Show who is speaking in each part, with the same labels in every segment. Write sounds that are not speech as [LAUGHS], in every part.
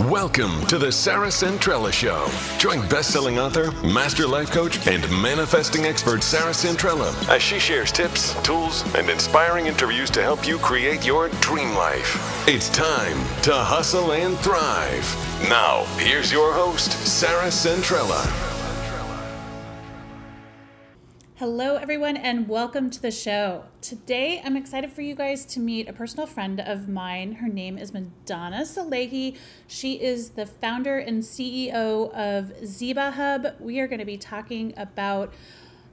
Speaker 1: Welcome to the Sarah Centrella Show. Join best-selling author, master life coach, and manifesting expert Sarah Centrella as she shares tips, tools, and inspiring interviews to help you create your dream life. It's time to hustle and thrive. Now, here's your host, Sarah Centrella.
Speaker 2: Hello, everyone, and welcome to the show. Today, I'm excited for you guys to meet a personal friend of mine. Her name is Mandana Salehi. She is the founder and CEO of Ziba Hub. We are going to be talking about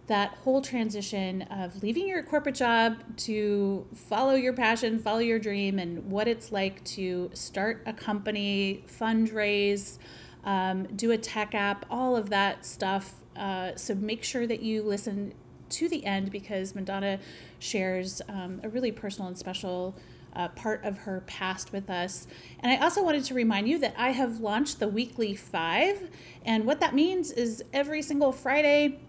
Speaker 2: that whole transition of leaving your corporate job to follow your passion, follow your dream, and what it's like to start a company, fundraise, um, do a tech app, all of that stuff uh, so make sure that you listen to the end because Mandana shares um, a really personal and special uh, part of her past with us. And I also wanted to remind you that I have launched the weekly five. And what that means is every single Friday,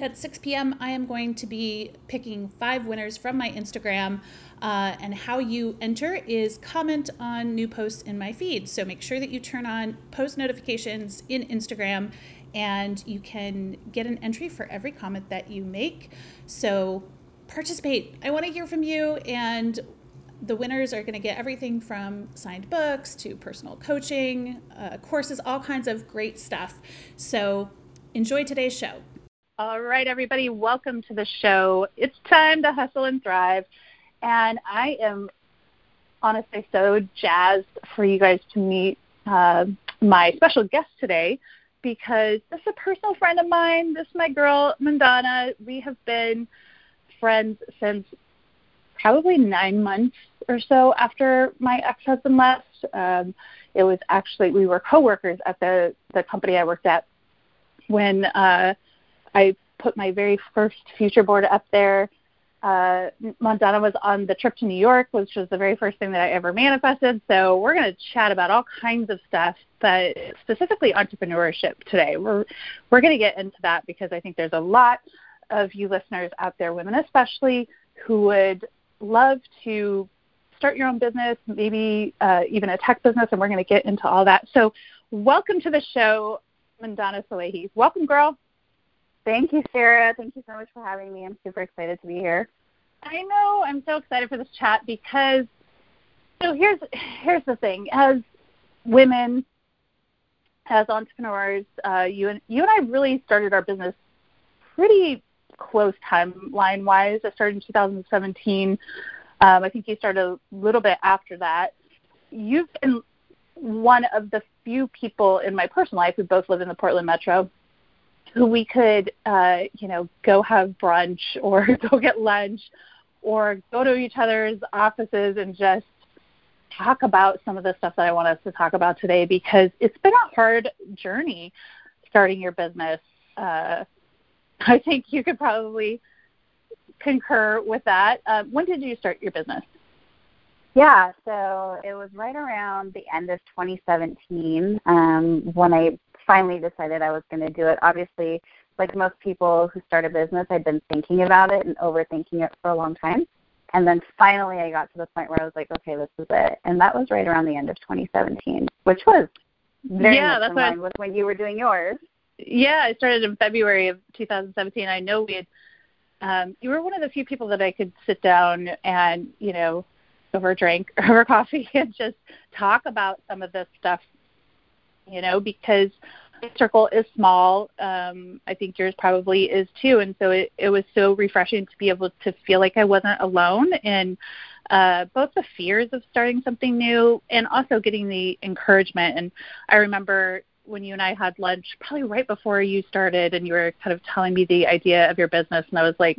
Speaker 2: at 6 p.m., I am going to be picking five winners from my Instagram. Uh, and how you enter is comment on new posts in my feed. So make sure that you turn on post notifications in Instagram and you can get an entry for every comment that you make. So participate. I want to hear from you and the winners are going to get everything from signed books to personal coaching, uh, courses, all kinds of great stuff. So enjoy today's show.
Speaker 3: All right, everybody, welcome to the show. It's time to hustle and thrive. And I am honestly so jazzed for you guys to meet uh, my special guest today because this is a personal friend of mine. This is my girl, Mandana. We have been friends since probably nine months or so after my ex-husband left. Um, it was actually we were coworkers at the the company I worked at when uh, I put my very first future board up there uh, Mandana was on the trip to New York, which was the very first thing that I ever manifested. So we're going to chat about all kinds of stuff, but specifically entrepreneurship today. We're we're going to get into that because I think there's a lot of you listeners out there, women especially, who would love to start your own business, maybe uh, even a tech business, and we're going to get into all that. So welcome to the show, Mandana Salehi. Welcome, girl.
Speaker 4: Thank you, Sarah. Thank you so much for having me. I'm super excited to be here.
Speaker 3: I know. I'm so excited for this chat because so here's here's the thing. As women, as entrepreneurs, uh, you and you and I really started our business pretty close timeline wise. I started in 2017. Um, I think you started a little bit after that. You've been one of the few people in my personal life. We both live in the Portland metro who we could, uh, you know, go have brunch [LAUGHS] or go get lunch or go to each other's offices and just talk about some of the stuff that I want us to talk about today because it's been a hard journey starting your business. Uh, [LAUGHS] I think you could probably concur with that. Uh, when did you start your business?
Speaker 4: Yeah, so it was right around the end of 2017 um, when I finally decided I was going to do it. Obviously, like most people who start a business, I'd been thinking about it and overthinking it for a long time. And then finally, I got to the point where I was like, okay, this is it. And that was right around the end of 2017, which was very
Speaker 3: yeah,
Speaker 4: much
Speaker 3: that's
Speaker 4: in line with when you were doing yours.
Speaker 3: Yeah, I started in February of 2017. I know we had. Um, you were one of the few people that I could sit down and you know over a drink, [LAUGHS] over coffee, and just talk about some of this stuff you know, because circle is small. Um, I think yours probably is too. And so it, it was so refreshing to be able to feel like I wasn't alone in uh, both the fears of starting something new and also getting the encouragement. And I remember when you and I had lunch, probably right before you started, and you were kind of telling me the idea of your business, and I was like,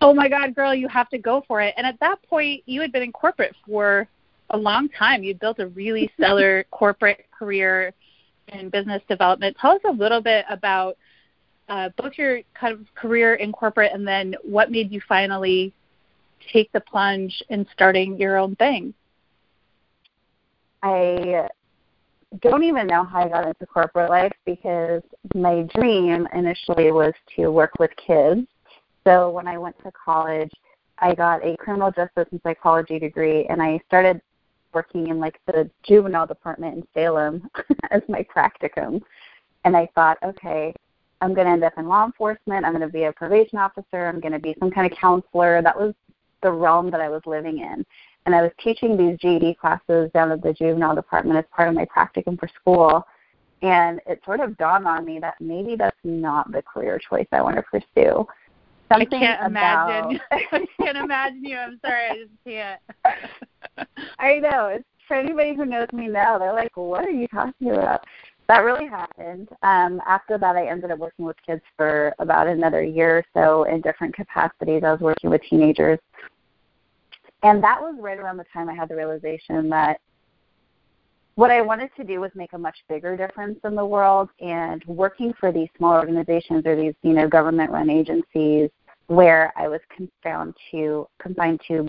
Speaker 3: "Oh my God, girl, you have to go for it!" And at that point, you had been in corporate for a long time. You built a really stellar [LAUGHS] corporate career in business development. Tell us a little bit about uh, both your kind of career in corporate and then what made you finally take the plunge in starting your own thing.
Speaker 4: I don't even know how I got into corporate life because my dream initially was to work with kids. So when I went to college, I got a criminal justice and psychology degree and I started working in like the juvenile department in Salem [LAUGHS] as my practicum. And I thought, okay, I'm going to end up in law enforcement. I'm going to be a probation officer. I'm going to be some kind of counselor. That was the realm that I was living in. And I was teaching these GED classes down at the juvenile department as part of my practicum for school. And it sort of dawned on me that maybe that's not the career choice I want to pursue.
Speaker 3: Something I can't about... imagine. [LAUGHS] I can't imagine you. I'm sorry, I just can't. [LAUGHS]
Speaker 4: I know. It's for anybody who knows me now, they're like, "What are you talking about?" That really happened. Um, after that, I ended up working with kids for about another year or so in different capacities. I was working with teenagers, and that was right around the time I had the realization that what I wanted to do was make a much bigger difference in the world and working for these small organizations or these, you know, government run agencies where I was confined to confined to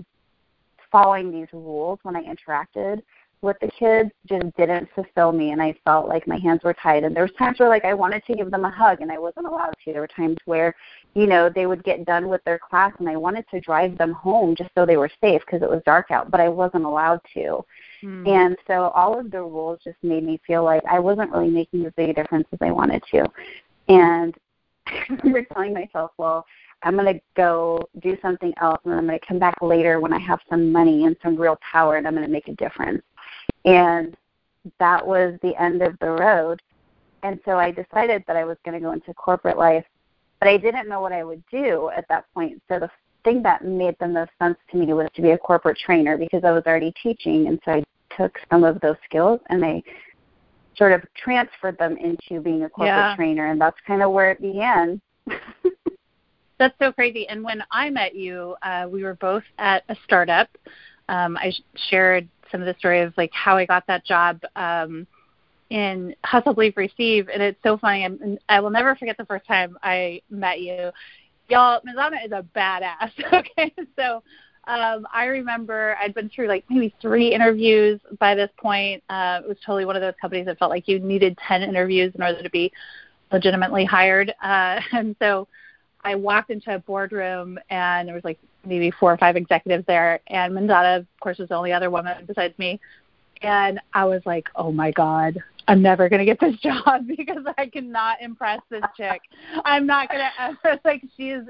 Speaker 4: following these rules when I interacted with the kids just didn't fulfill me and I felt like my hands were tied and there was times where like I wanted to give them a hug and I wasn't allowed to. There were times where, you know, they would get done with their class and I wanted to drive them home just so they were safe because it was dark out, but I wasn't allowed to. Mm. And so all of the rules just made me feel like I wasn't really making as big a difference as I wanted to. And I remember telling myself, well, I'm going to go do something else and I'm going to come back later when I have some money and some real power and I'm going to make a difference. And that was the end of the road. And so I decided that I was going to go into corporate life, but I didn't know what I would do at that point. So the thing that made the most sense to me was to be a corporate trainer because I was already teaching. And so I took some of those skills and I sort of transferred them into being a corporate yeah. trainer. And that's kind of where it began. [LAUGHS]
Speaker 3: That's so crazy. And when I met you, uh, we were both at a startup. Um, I shared some of the story of like how I got that job um, in Hustle Believe Receive, and it's so funny. And I will never forget the first time I met you. Y'all, Mandana is a badass. [LAUGHS] Okay, so um, I remember I'd been through like maybe three interviews by this point. Uh, it was totally one of those companies that felt like you needed ten interviews in order to be legitimately hired, uh, [LAUGHS] and so I walked into a boardroom and there was like maybe four or five executives there, and Mandana, of course, was the only other woman besides me. And I was like, oh my God, I'm never to get this [LAUGHS] job because I cannot impress this chick. I'm not to, ever [LAUGHS] like, she's,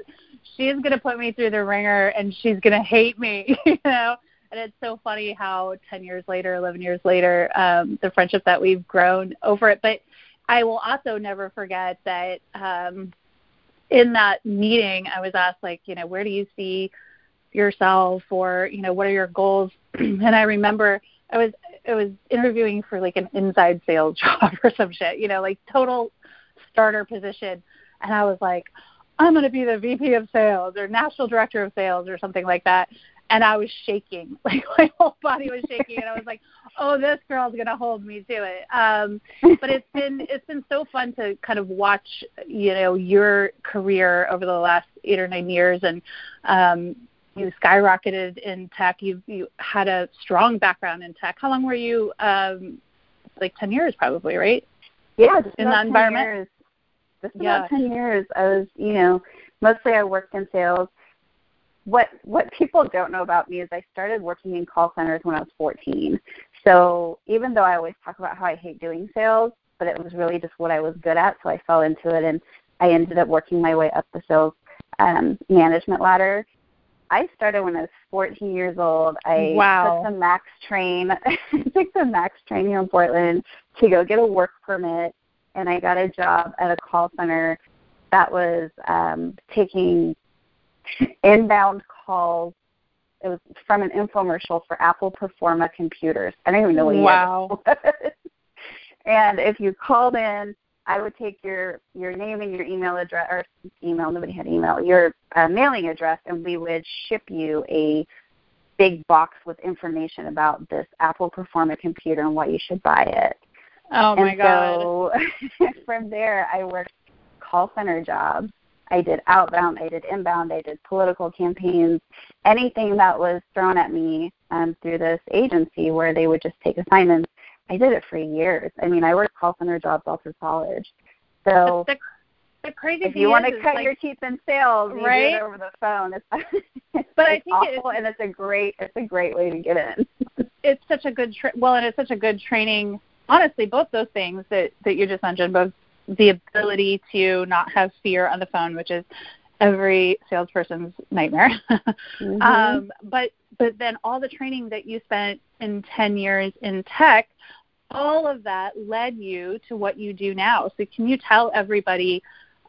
Speaker 3: she's to put me through the ringer and she's to hate me, [LAUGHS] you know? And it's so funny how 10 years later, 11 years later, um, the friendship that we've grown over it. But I will also never forget that, um, in that meeting, I was asked, like, you know, where do you see yourself, or you know, what are your goals? [CLEARS THROAT] and I remember I was I was interviewing for like an inside sales [LAUGHS] job or some shit, you know, like total starter position, and I was like, I'm going to be the VP of sales or national director of sales or something like that. And I was shaking, [LAUGHS] like my whole body was shaking, and I was like, "Oh, this girl's gonna hold me to it." Um, but it's been it's been so fun to kind of watch, you know, your career over the last eight or nine years, and um, you skyrocketed in tech. You you had a strong background in tech. How long were you? Um, like ten years, probably, right?
Speaker 4: Yeah, in that environment. Years. Just about yeah. ten years. I was, you know, mostly I worked in sales what what people don't know about me is I started working in call centers when I was 14. So even though I always talk about how I hate doing sales, but it was really just what I was good at, so I fell into it and I ended up working my way up the sales um, management ladder. I started when I was 14 years old. I
Speaker 3: wow.
Speaker 4: took the Max train, [LAUGHS] took the Max train here in Portland to go get a work permit, and I got a job at a call center that was um, taking inbound calls. It was from an infomercial for Apple Performa computers. I don't even know what
Speaker 3: wow. [LAUGHS]
Speaker 4: and if you called in, I would take your your name and your email address or email. Nobody had email. Your uh, mailing address, and we would ship you a big box with information about this Apple Performa computer and why you should buy it.
Speaker 3: Oh
Speaker 4: and
Speaker 3: my god! So [LAUGHS]
Speaker 4: from there, I worked call center jobs I did outbound, I did inbound, I did political campaigns, anything that was thrown at me um, through this agency where they would just take assignments. I did it for years. I mean, I worked call center jobs all through college. So
Speaker 3: the, the crazy
Speaker 4: if you want to cut
Speaker 3: like,
Speaker 4: your teeth in sales, you
Speaker 3: right?
Speaker 4: do it over the phone. It's, [LAUGHS]
Speaker 3: but
Speaker 4: it's
Speaker 3: I think
Speaker 4: awful,
Speaker 3: it's,
Speaker 4: and it's a great it's a great way to get in. [LAUGHS]
Speaker 3: it's such a good tra- well, and it's such a good training. Honestly, both those things that that you just mentioned, both the ability to not have fear on the phone, which is every salesperson's nightmare. [LAUGHS] mm-hmm. um, but but then all the training that you spent in 10 years in tech, all of that led you to what you do now. So can you tell everybody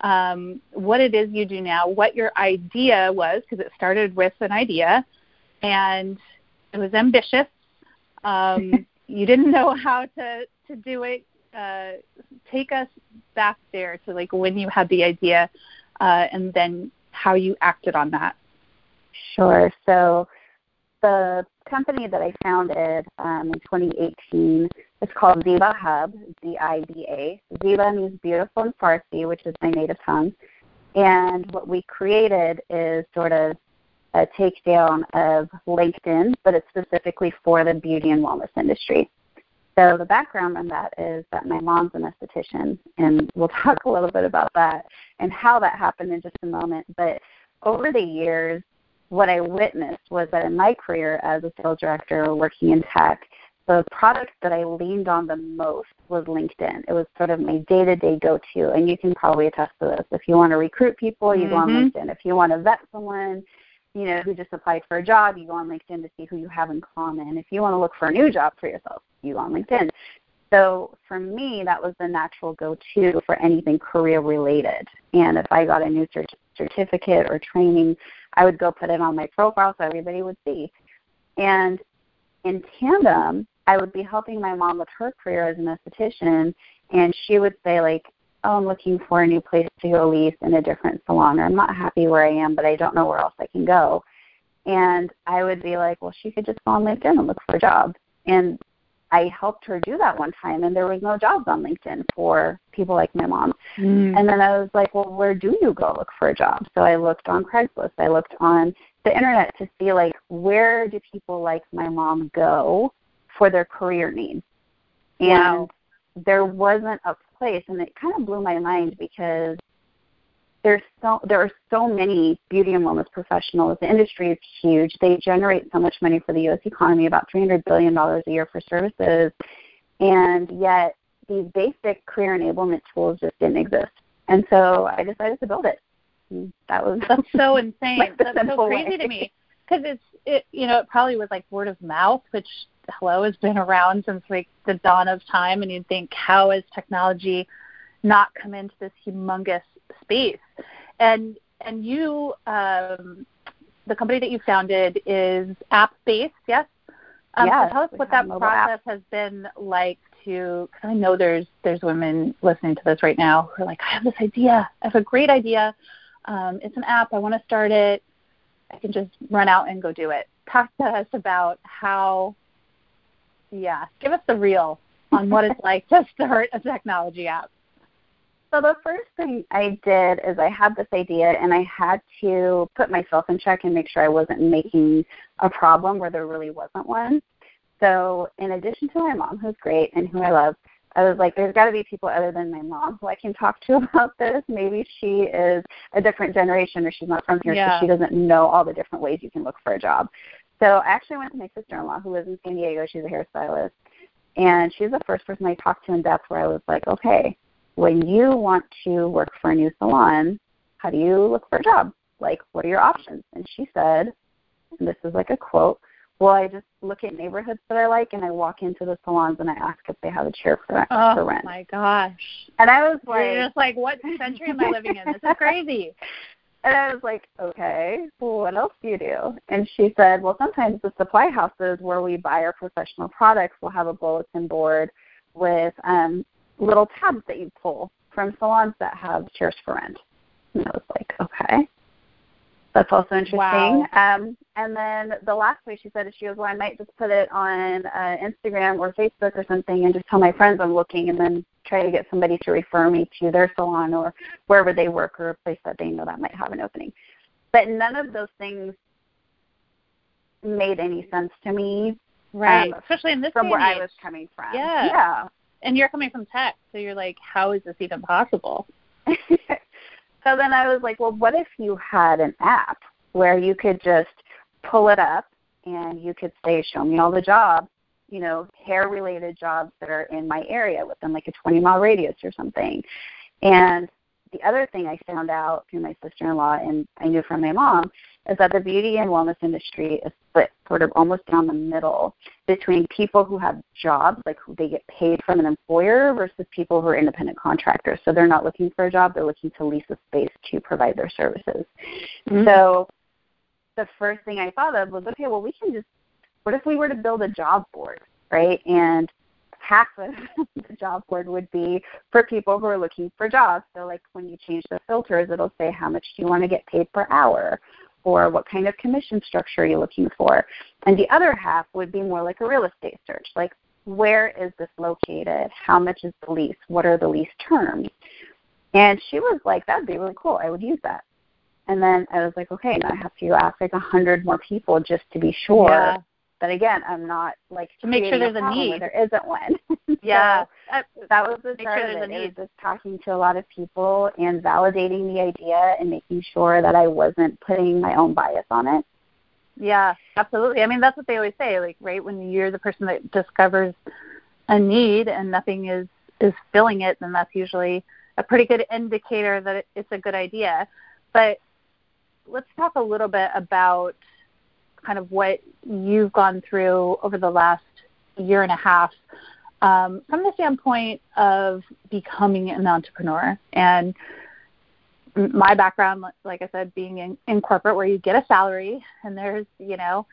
Speaker 3: um, what it is you do now, what your idea was, because it started with an idea, and it was ambitious. Um, [LAUGHS] you didn't know how to to do it. Uh, take us back there to like when you had the idea, uh, and then how you acted on that.
Speaker 4: Sure. So the company that I founded um, in 2018 is called Ziba Hub, Z-I-B-A. Ziba means beautiful in Farsi, which is my native tongue. And what we created is sort of a takedown of LinkedIn, but it's specifically for the beauty and wellness industry. So the background on that is that my mom's an esthetician, and we'll [LAUGHS] talk a little bit about that and how that happened in just a moment. But over the years, what I witnessed was that in my career as a sales director working in tech, the product that I leaned on the most was LinkedIn. It was sort of my day to day go to, and you can probably attest to this. If you want to recruit people, you mm-hmm. go on mm-hmm. LinkedIn. If you want to vet someone, you know, who just applied for a job, you go on LinkedIn to see who you have in common. If you want to look for a new job for yourself, you go on LinkedIn. So for me, that was the natural go-to for anything career related. And if I got a new cert- certificate or training, I would go put it on my profile so everybody would see. And in tandem, I would be helping my mom with her career as an esthetician, and she would say like, "Oh, I'm looking for a new place to go lease in a different salon, or I'm not happy where I am, but I don't know where else I can go." And I would be like, "Well, she could just go on LinkedIn and look for a job." And I helped her do that one time, and there was no jobs on LinkedIn for people like my mom. Mm. And then I was like, well, where do you go look for a job? So I looked on Craigslist. I looked on the internet to see like where do people like my mom go for their career needs. And wow. there wasn't a place, and it kind of blew my mind because there's so there are so many beauty and wellness professionals. The industry is huge. They generate so much money for the U.S. economy, about 300 billion dollars a year for services, and yet these basic career enablement tools just didn't exist. And so I decided to build it. And that was
Speaker 3: that's so [LAUGHS] insane.
Speaker 4: like
Speaker 3: that's
Speaker 4: so
Speaker 3: crazy
Speaker 4: way.
Speaker 3: to me because it's it you know it probably was like word of mouth, which hello has been around since like the dawn of time, and you'd think how has technology not come into this humongous space. And and you, um, the company that you founded is app based, yes? Um,
Speaker 4: yes,
Speaker 3: so tell us what that process has been like to. Because I know there's there's women listening to this right now who are like, I have this idea. I have a great idea. Um, it's an app. I want to start it. I can just run out and go do it. Talk to us about how. Yeah, give us the real on what it's [LAUGHS] like to start a technology app.
Speaker 4: So the first thing I did is I had this idea and I had to put myself in check and make sure I wasn't making a problem where there really wasn't one. So in addition to my mom, who's great and who I love, I was like, there's got to be people other than my mom who I can talk to [LAUGHS] about this. Maybe she is a different generation or she's not from here,
Speaker 3: yeah.
Speaker 4: so she doesn't know all the different ways you can look for a job. So I actually went to my sister-in-law who lives in San Diego. She's a hairstylist. And she's the first person I talked to in depth where I was like, okay, when you want to work for a new salon, how do you look for a job? Like, what are your options? And she said, and this is like a quote, well, I just look at neighborhoods that I like and I walk into the salons and I ask if they have a chair for, rent.
Speaker 3: oh,
Speaker 4: for rent.
Speaker 3: my gosh.
Speaker 4: And I was like,
Speaker 3: You're just like, what century am I living in? This is [LAUGHS] crazy.
Speaker 4: And I was like, okay, well, what else do you do? And she said, well, sometimes the supply houses where we buy our professional products will have a bulletin board with um, little tabs that you pull from salons that have chairs for rent. And I was like, okay. That's also interesting.
Speaker 3: Wow.
Speaker 4: Um, and then the last way she said is she goes, well, I might just put it on uh, Instagram or Facebook or something and just tell my friends I'm looking and then try to get somebody to refer me to their salon or wherever they work or a place that they know that might have an opening. But none of those things made any sense to me.
Speaker 3: Right.
Speaker 4: Um,
Speaker 3: Especially in this
Speaker 4: from where
Speaker 3: age.
Speaker 4: I was coming from.
Speaker 3: Yeah.
Speaker 4: Yeah
Speaker 3: and you're coming from tech, so you're like, how is this even possible? [LAUGHS]
Speaker 4: so then I was like, well, what if you had an app where you could just pull it up and you could say, show me all the jobs, you know, hair related jobs that are in my area within like a 20 mile radius or something. And the other thing I found out through my sister in law and I knew from my mom is that the beauty and wellness industry is split sort of almost down the middle between people who have jobs, like who they get paid from an employer, versus people who are independent contractors. So they're not looking for a job, they're looking to lease a space to provide their services. Mm-hmm. So the first thing I thought of was, okay, well, we can just, what if we were to build a job board, right? And half [LAUGHS] of the job board would be for people who are looking for jobs. So, like when you change the filters, it'll say how much do you want to get paid per hour, or what kind of commission structure are you looking for. And the other half would be more like a real estate search, like where is this located? How much is the lease? What are the lease terms? And she was like, that'd be really cool. I would use that. And then I was like, okay, now I have to ask like a hundred more people just to be sure. Yeah. But again, I'm not like
Speaker 3: to make sure there's a, a need.
Speaker 4: There isn't one. [LAUGHS]
Speaker 3: yeah, uh,
Speaker 4: so that was the start sure of it. It was just talking to a lot of people and validating the idea and making sure that I wasn't putting my own bias on it.
Speaker 3: Yeah, absolutely. I mean, that's what they always say. Like, right when you're the person that discovers a need and nothing is is filling it, then that's usually a pretty good indicator that it's a good idea. But let's talk a little bit about kind of what you've gone through over the last year and a half um, from the standpoint of becoming an entrepreneur. And my background, like I said, being in, in corporate where you get a salary and there's, you know,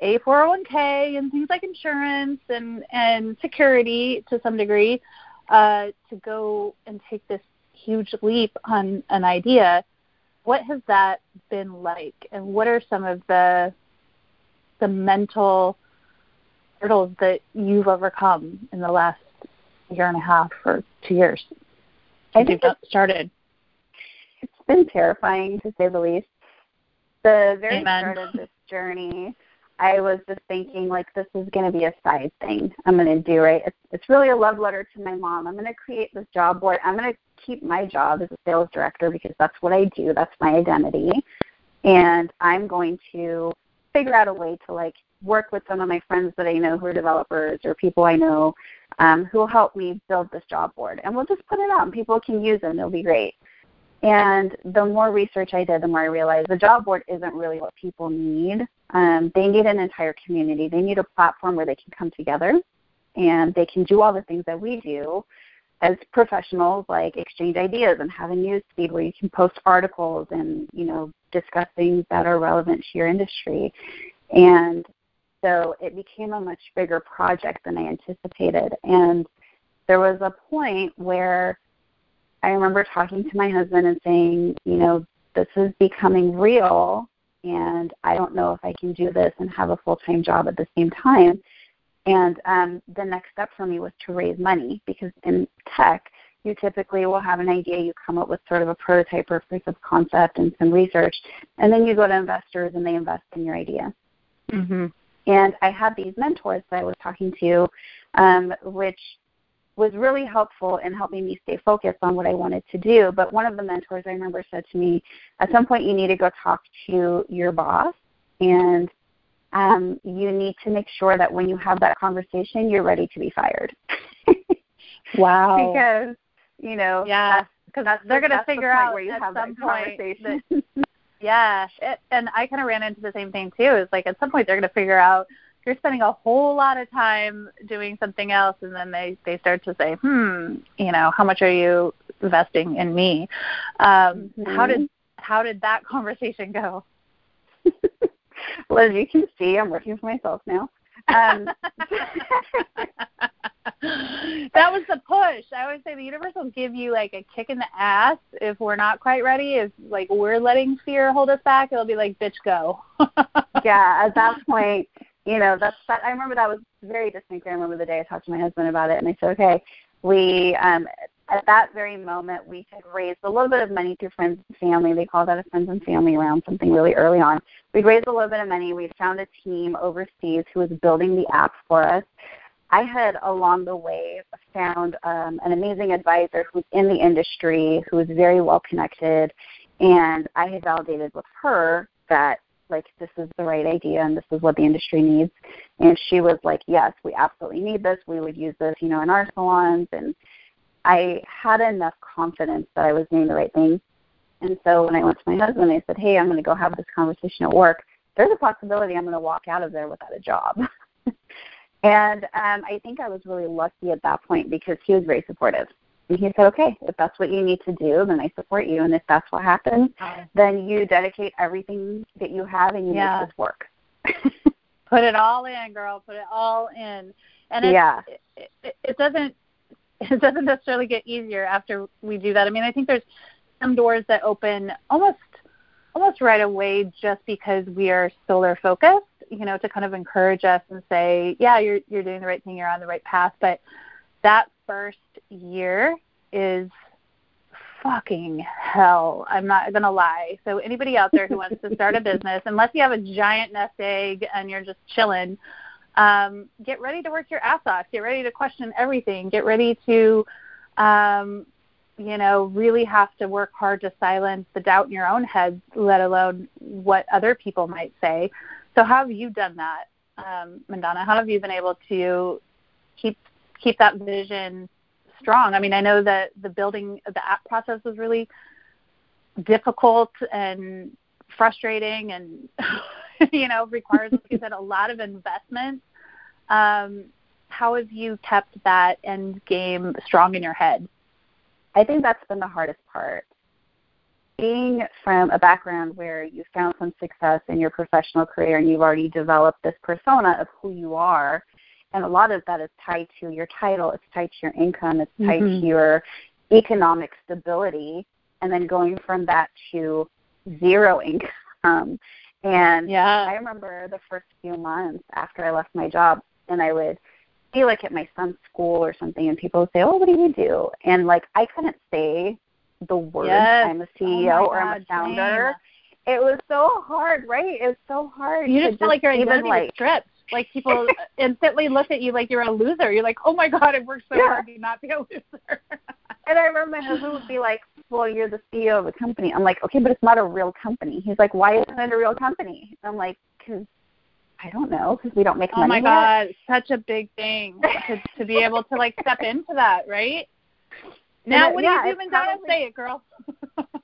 Speaker 3: a 401k and things like insurance and, and security to some degree, uh, to go and take this huge leap on an idea. What has that been like? And what are some of the the mental hurdles that you've overcome in the last year and a half or two years
Speaker 4: I think
Speaker 3: you've started?
Speaker 4: It's been terrifying to say the least. The very Amen. start of this journey, I was just thinking like this is going to be a side thing I'm going to do. Right? It's it's really a love letter to my mom. I'm going to create this job board. I'm going to keep my job as a sales director because that's what I do. That's my identity, and I'm going to figure out a way to like work with some of my friends that I know who are developers or people I know um, who will help me build this job board. And we'll just put it out and people can use them. It'll be great. And the more research I did, the more I realized the job board isn't really what people need. Um, they need an entire community. They need a platform where they can come together and they can do all the things that we do as professionals, like exchange ideas and have a news feed where you can post articles and you know discuss things that are relevant to your industry. And so it became a much bigger project than I anticipated. And there was a point where I remember talking to my husband and saying, you know, this is becoming real and I don't know if I can do this and have a full time job at the same time. And um, the next step for me was to raise money because in tech, you typically will have an idea, you come up with sort of a prototype or proof of concept and some research, and then you go to investors and they invest in your idea.
Speaker 3: Mm-hmm.
Speaker 4: And I had these mentors that I was talking to, um, which was really helpful in helping me stay focused on what I wanted to do. But one of the mentors I remember said to me, at some point you need to go talk to your boss and um, you need to make sure that when you have that conversation, you're ready to be fired. [LAUGHS]
Speaker 3: wow.
Speaker 4: because you know,
Speaker 3: yeah, because they're going to figure out
Speaker 4: where you
Speaker 3: at
Speaker 4: have
Speaker 3: some
Speaker 4: that conversation.
Speaker 3: That, yeah, it, and I kind of ran into the same thing too. Is like at some point they're going to figure out you're spending a whole lot of time doing something else, and then they they start to say, hmm, you know, how much are you investing in me? Um, mm-hmm. How did how did that [LAUGHS] conversation go? [LAUGHS] [LAUGHS]
Speaker 4: well, as you can see, I'm working for myself now. Um, [LAUGHS]
Speaker 3: that was the push. I always say the universe will give you like a kick in the ass if we're not quite ready. If like we're letting fear hold us back, it'll be like, bitch, go. [LAUGHS]
Speaker 4: yeah, at that point, you know, that's that. I remember that was very distinct. I remember the day I talked to my husband about it, and I said, okay, we um at that very moment we had raised a little bit of money through friends and family. They call that a friends and family round, something really early on. We'd raised a little bit of money. We'd found a team overseas who was building the app for us. I had along the way found um, an amazing advisor who's in the industry, who is very well connected, and I had validated with her that like this is the right idea and this is what the industry needs and she was like yes we absolutely need this we would use this you know in our salons and i had enough confidence that i was doing the right thing and so when i went to my husband i said hey i'm going to go have this conversation at work there's a possibility i'm going to walk out of there without a job [LAUGHS] and um i think i was really lucky at that point because he was very supportive and he said, okay, if that's what you need to do, then I support you. And if that's what happens, then you dedicate everything that you have and you yeah. make this work. [LAUGHS]
Speaker 3: Put it all in, girl. Put it all in. And it,
Speaker 4: yeah.
Speaker 3: it, it, it doesn't [LAUGHS] it doesn't necessarily get easier after we do that. I mean, I think there's some doors that open almost almost right away just because we are solar focused, you know, to kind of encourage us and say, yeah, you're you're doing the right thing, you're on the right path. But that first year is fucking hell. I'm not going to lie. So, anybody out there who wants to start a [LAUGHS] business, unless you have a giant nest egg and you're just chilling, um, get ready to work your ass off. Get ready to question everything. Get ready to, um, you know, really have to work hard to silence the doubt in your own head, let alone what other people might say. So, how have you done that, um, Mandana? How have you been able to keep keep that vision strong. I mean, I know that the building the app process was really difficult and frustrating, and [LAUGHS] you know requires, like you said, a lot of investment. Um, how have you kept that end game strong in your head?
Speaker 4: I think that's been the hardest part. Being from a background where you found some success in your professional career and you've already developed this persona of who you are, and a lot of that is tied to your title, it's tied to your income, it's tied mm-hmm. to your economic stability, and then going from that to zero income. And
Speaker 3: yeah.
Speaker 4: I remember the first few months after I left my job, and I would be like at my son's school or something, and people would say, "Oh, what do you do?" And like I couldn't say the word
Speaker 3: yes.
Speaker 4: "I'm a CEO"
Speaker 3: oh
Speaker 4: or "I'm a founder." It was so hard, right? It was so hard.
Speaker 3: You just felt like your identity
Speaker 4: like,
Speaker 3: was stripped like people [LAUGHS] instantly look at you like you're a loser. You're like, oh my god, I worked so yeah. hard to not be a loser. [LAUGHS]
Speaker 4: and I remember my husband would be like, well, you're the CEO of a company. I'm like, okay, but it's not a real company. He's like, why isn't it a real company? I'm like, because I don't know, because we don't make
Speaker 3: oh
Speaker 4: money.
Speaker 3: Oh my god, such a big thing to to [LAUGHS] be able to like step into that, right? Now, what
Speaker 4: yeah,
Speaker 3: do you do, Mandana? Say it, girl.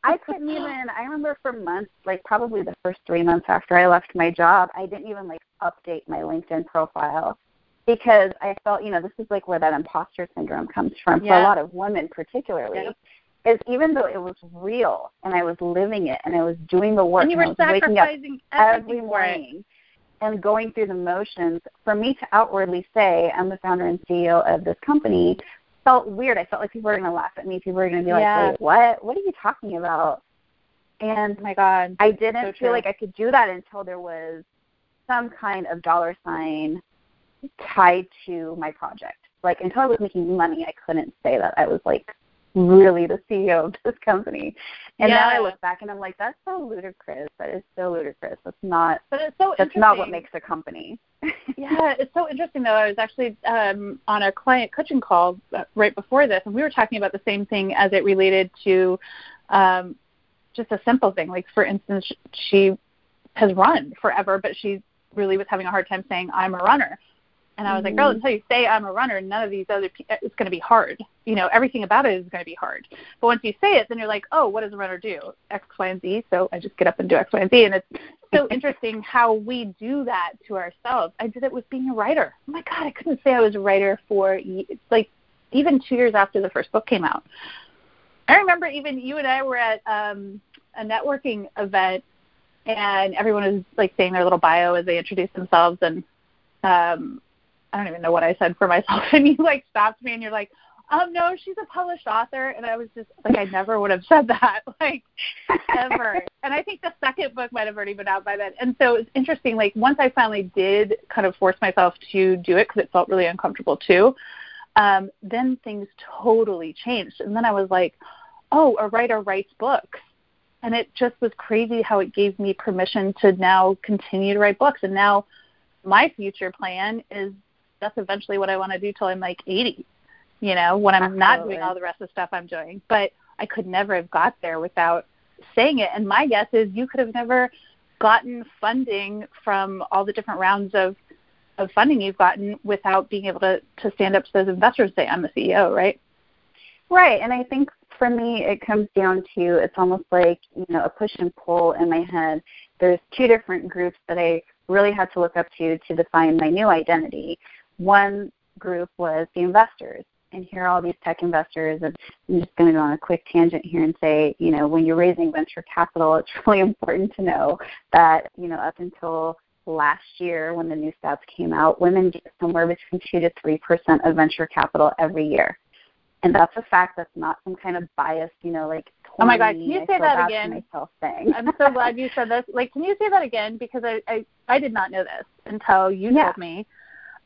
Speaker 4: I couldn't even. I remember for months, like probably the first three months after I left my job, I didn't even like update my LinkedIn profile because I felt, you know, this is like where that imposter syndrome comes from
Speaker 3: yeah.
Speaker 4: for a lot of women, particularly.
Speaker 3: Yep.
Speaker 4: Is even though it was real and I was living it and I was doing the work
Speaker 3: and you were
Speaker 4: and I was waking
Speaker 3: up
Speaker 4: every morning and going through the motions, for me to outwardly say I'm the founder and CEO of this company felt weird. I felt like people were going to laugh at me. People were going to be
Speaker 3: yeah.
Speaker 4: like, "Wait, what? What are you talking about?" And
Speaker 3: oh my God,
Speaker 4: I didn't
Speaker 3: so
Speaker 4: feel like I could do that until there was some kind of dollar sign tied to my project. Like until I was making money, I couldn't say that I was like really the CEO of this company. And
Speaker 3: yeah.
Speaker 4: now I look back and I'm like, that's so ludicrous. That is so ludicrous. That's not.
Speaker 3: But it's so
Speaker 4: that's not what makes a company.
Speaker 3: yeah, it's so interesting though. I was actually um, on a client coaching call uh, right before this, and we were talking about the same thing as it related to um, just a simple thing. Like for instance, she has run forever, but she really was having a hard time saying I'm a runner. And I was like, girl, mm-hmm. until you say I'm a runner, none of these other, pe- it's going to be hard. You know, everything about it is going to be hard. But once you say it, then you're like, oh, what does a runner do? X, Y, and Z. So I just get up and do X, Y, and Z. And it's so interesting how we do that to ourselves. I did it with being a writer. Oh my God, I couldn't say I was a writer for it's like even two years after the first book came out. I remember even you and I were at um, a networking event and everyone was like saying their little bio as they introduced themselves and um I don't even know what I said for myself [LAUGHS] and you like stopped me and you're like, Um, no, she's a published author and I was just like I never would have said that, [LAUGHS] like ever. [LAUGHS] and I think the second book might have already been out by then. And so it's interesting, like once I finally did kind of force myself to do it because it felt really uncomfortable too, um, then things totally changed. And then I was like, Oh, a writer writes books and it just was crazy how it gave me permission to now continue to write books and now my future plan is that's eventually what I want to do till I'm like 80 you know when I'm Absolutely. not doing all the rest of the stuff I'm doing but I could never have got there without saying it and my guess is you could have never gotten funding from all the different rounds of of funding you've gotten without being able to to stand up to those investors and say I'm the CEO, right?
Speaker 4: Right, and I think for me it comes down to it's almost like you know a push and pull in my head. There's two different groups that I really had to look up to to define my new identity. One group was the investors, and here are all these tech investors. And I'm just going to go on a quick tangent here and say, you know, when you're raising venture capital, it's [LAUGHS] really important to know that you know up until last year when the new stats came out, women get somewhere between two to three percent of venture capital every year. And that's a fact that's not some kind of bias, you know, like
Speaker 3: Oh my God! Can you say that again? I'm so glad you said this. Like, can you say that again? Because I I, I did not know this until you [LAUGHS]
Speaker 4: yeah.
Speaker 3: told me,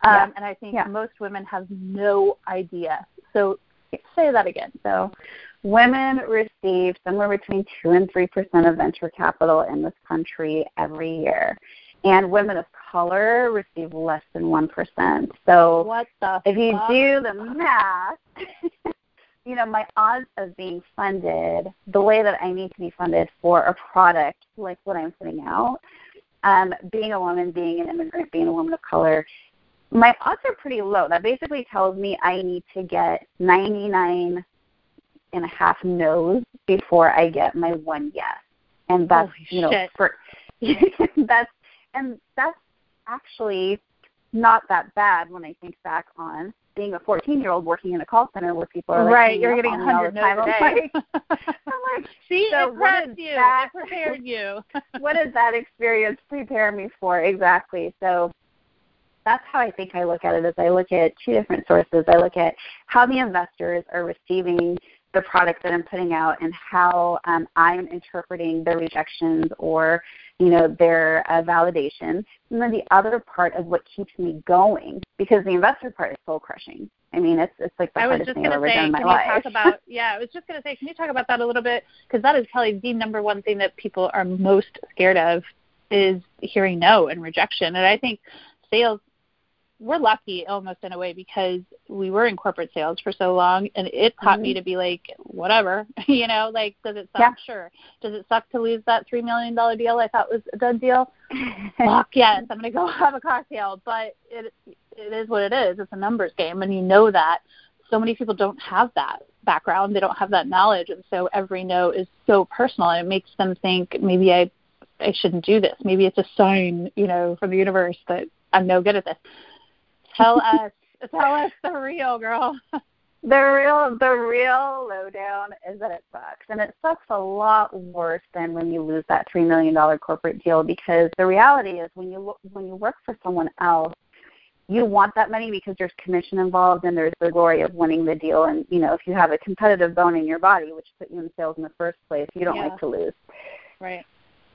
Speaker 3: um,
Speaker 4: yeah.
Speaker 3: and I think
Speaker 4: yeah.
Speaker 3: most women have no idea. So say that again.
Speaker 4: So, women receive somewhere between two and three percent of venture capital in this country every year, and women of color receive less than one percent. So,
Speaker 3: what the?
Speaker 4: If you
Speaker 3: fuck?
Speaker 4: do the math. [LAUGHS] you know, my odds of being funded the way that I need to be funded for a product like what I'm putting out, um, being a woman, being an immigrant, being a woman of color, my odds are pretty low. That basically tells me I need to get 99 and a half no's before I get my one yes. And that's,
Speaker 3: Holy
Speaker 4: you know,
Speaker 3: shit.
Speaker 4: for [LAUGHS] that's and that's actually not that bad when I think back on being a 14 year old working in a call center where people are like,
Speaker 3: right, you're getting
Speaker 4: 100
Speaker 3: no's a day. [LAUGHS] [LAUGHS]
Speaker 4: I'm like,
Speaker 3: See,
Speaker 4: so
Speaker 3: it prepped you.
Speaker 4: that?
Speaker 3: It prepared you.
Speaker 4: what did that experience prepare me for exactly? So that's how I think I look at it. Is I look at two different sources. I look at how the investors are receiving the product that I'm putting out and how um, I'm interpreting their rejections or you know their uh, validation. And then the other part of what keeps me going because the investor part is soul crushing. I mean, it's it's like the
Speaker 3: I was
Speaker 4: hardest
Speaker 3: just
Speaker 4: thing I've ever
Speaker 3: say,
Speaker 4: done in my
Speaker 3: can
Speaker 4: life.
Speaker 3: you talk [LAUGHS] about? Yeah, I was just going to say, can you talk about that a little bit? Because that is probably the number one thing that people are most scared of is hearing no and rejection. And I think sales, we're lucky almost in a way because we were in corporate sales for so long, and it taught
Speaker 4: Mm-hmm.
Speaker 3: me to be like, whatever, [LAUGHS] you know, like, does it suck?
Speaker 4: Yeah.
Speaker 3: Sure. Does it suck to lose that three million dollar deal I thought was a done deal? [LAUGHS] Fuck yes, I'm gonna go [LAUGHS] have a cocktail. But it it is what it is. It's a numbers game, and you know that. So many people don't have that background. They don't have that knowledge, and so every no is so personal, and it makes them think maybe I I shouldn't do this. Maybe it's a sign, you know, from the universe that I'm no good at this. Tell us, tell us the real girl.
Speaker 4: The real the real lowdown is that it sucks. And it sucks a lot worse than when you lose that three million dollar corporate deal because the reality is when you when you work for someone else, you want that money because there's commission involved and there's the glory of winning the deal and you know, if you have a competitive bone in your body which put you in sales in the first place, you don't
Speaker 3: Yeah.
Speaker 4: like to lose.
Speaker 3: Right.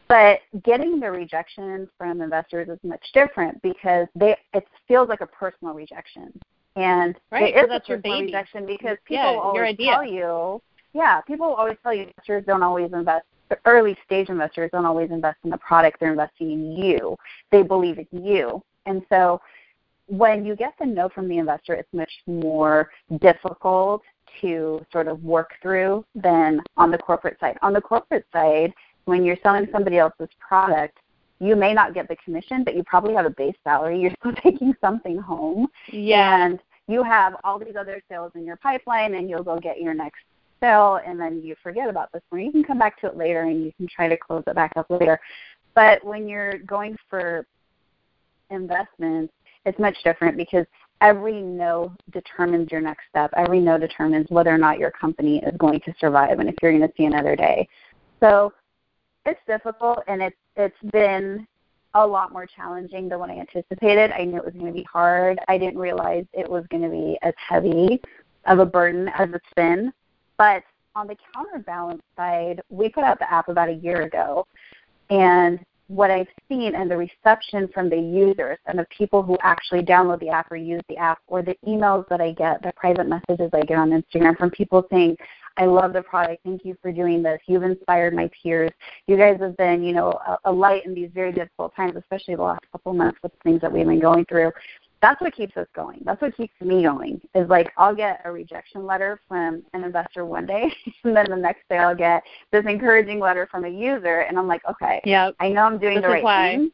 Speaker 4: But getting the rejection from investors is much different because they it feels like a personal rejection. And
Speaker 3: Right,
Speaker 4: it is a
Speaker 3: that's your
Speaker 4: personal
Speaker 3: baby.
Speaker 4: rejection because people
Speaker 3: Yeah,
Speaker 4: always tell you yeah, people always tell you investors don't always invest early stage investors don't always invest in the product, they're investing in you. They believe in you. And so when you get the no from the investor, it's much more difficult to sort of work through than on the corporate side. On the corporate side, when you're selling somebody else's product, you may not get the commission, but you probably have a base salary. [LAUGHS] You're still taking something home.
Speaker 3: Yeah.
Speaker 4: And you have all these other sales in your pipeline, and you'll go get your next sale, and then you forget about this one. You can come back to it later, and you can try to close it back up later. But when you're going for investments, it's much different because every no determines your next step. Every no determines whether or not your company is going to survive and if you're going to see another day. So it's difficult and it's it's been a lot more challenging than what I anticipated. I knew it was going to be hard. I didn't realize it was going to be as heavy of a burden as it's been. But on the counterbalance side, we put out the app about a year ago, and what I've seen and the reception from the users and the people who actually download the app or use the app, or the emails that I get, the private messages I get on Instagram from people saying, I love the product. Thank you for doing this. You've inspired my peers. You guys have been, you know, a, a light in these very difficult times, especially the last couple months with things that we've been going through. that's what keeps us going. That's what keeps me going. Is like I'll get a rejection letter from an investor one day, [LAUGHS] and then the next day I'll get this encouraging letter from a user, and I'm like, okay,
Speaker 3: yeah,
Speaker 4: I know I'm doing
Speaker 3: this
Speaker 4: the right
Speaker 3: why.
Speaker 4: thing.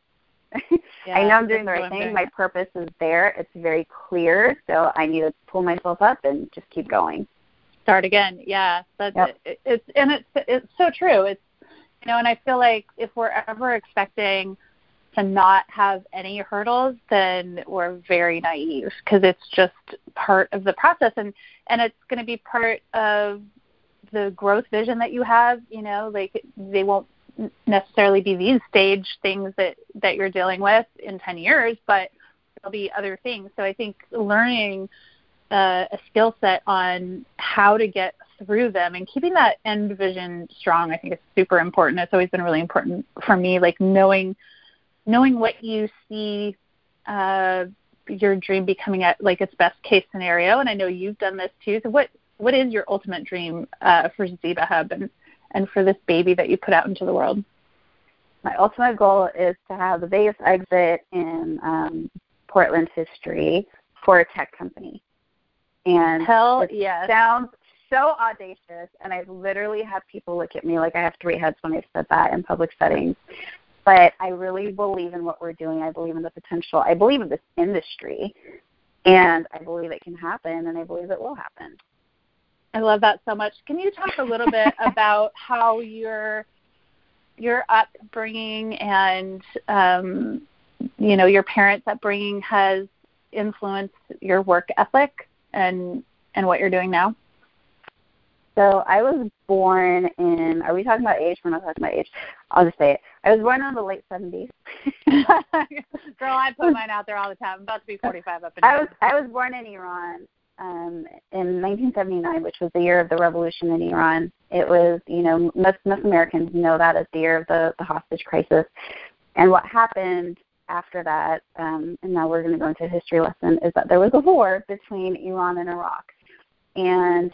Speaker 4: [LAUGHS]
Speaker 3: yeah,
Speaker 4: I know I'm doing the right thing. My purpose is there. It's very clear. So I need to pull myself up and just keep going.
Speaker 3: Start again. Yeah, that's
Speaker 4: yep.
Speaker 3: it, it's and it's it's so true. It's you know, and I feel like if we're ever expecting to not have any hurdles, then we're very naive because it's just part of the process, and and it's going to be part of the growth vision that you have. You know, like they won't necessarily be these stage things that that you're dealing with in 10 years, but there'll be other things. So I think learning uh, a skill set on how to get through them and keeping that end vision strong, I think is super important. It's always been really important for me, like knowing knowing what you see uh, your dream becoming at like its best case scenario. And I know you've done this too. So what what is your ultimate dream uh, for Ziba Hub and and for this baby that you put out into the world?
Speaker 4: My ultimate goal is to have the biggest exit in um, Portland history for a tech company. And
Speaker 3: Hell
Speaker 4: it
Speaker 3: yes.
Speaker 4: sounds so audacious, and I've literally had people look at me like I have three heads when I've said that in public settings. But I really believe in what we're doing. I believe in the potential. I believe in this industry, and I believe it can happen, and I believe it will happen.
Speaker 3: I love that so much. Can you talk a little bit [LAUGHS] about how your your upbringing and um, you know your parents' upbringing has influenced your work ethic and and what you're doing now?
Speaker 4: So I was born in. Are we talking about age? We're not talking about age. I'll just say it. I was born in the late seventies. [LAUGHS]
Speaker 3: Girl, I put mine out there all the time. I'm about to be 45 up in
Speaker 4: I was I was born in Iran um, in 1979, which was the year of the revolution in Iran. It was, you know, most, most Americans know that as the year of the, the hostage crisis. And what happened after that, um, and now we're going to go into a history lesson, is that there was a war between Iran and Iraq. And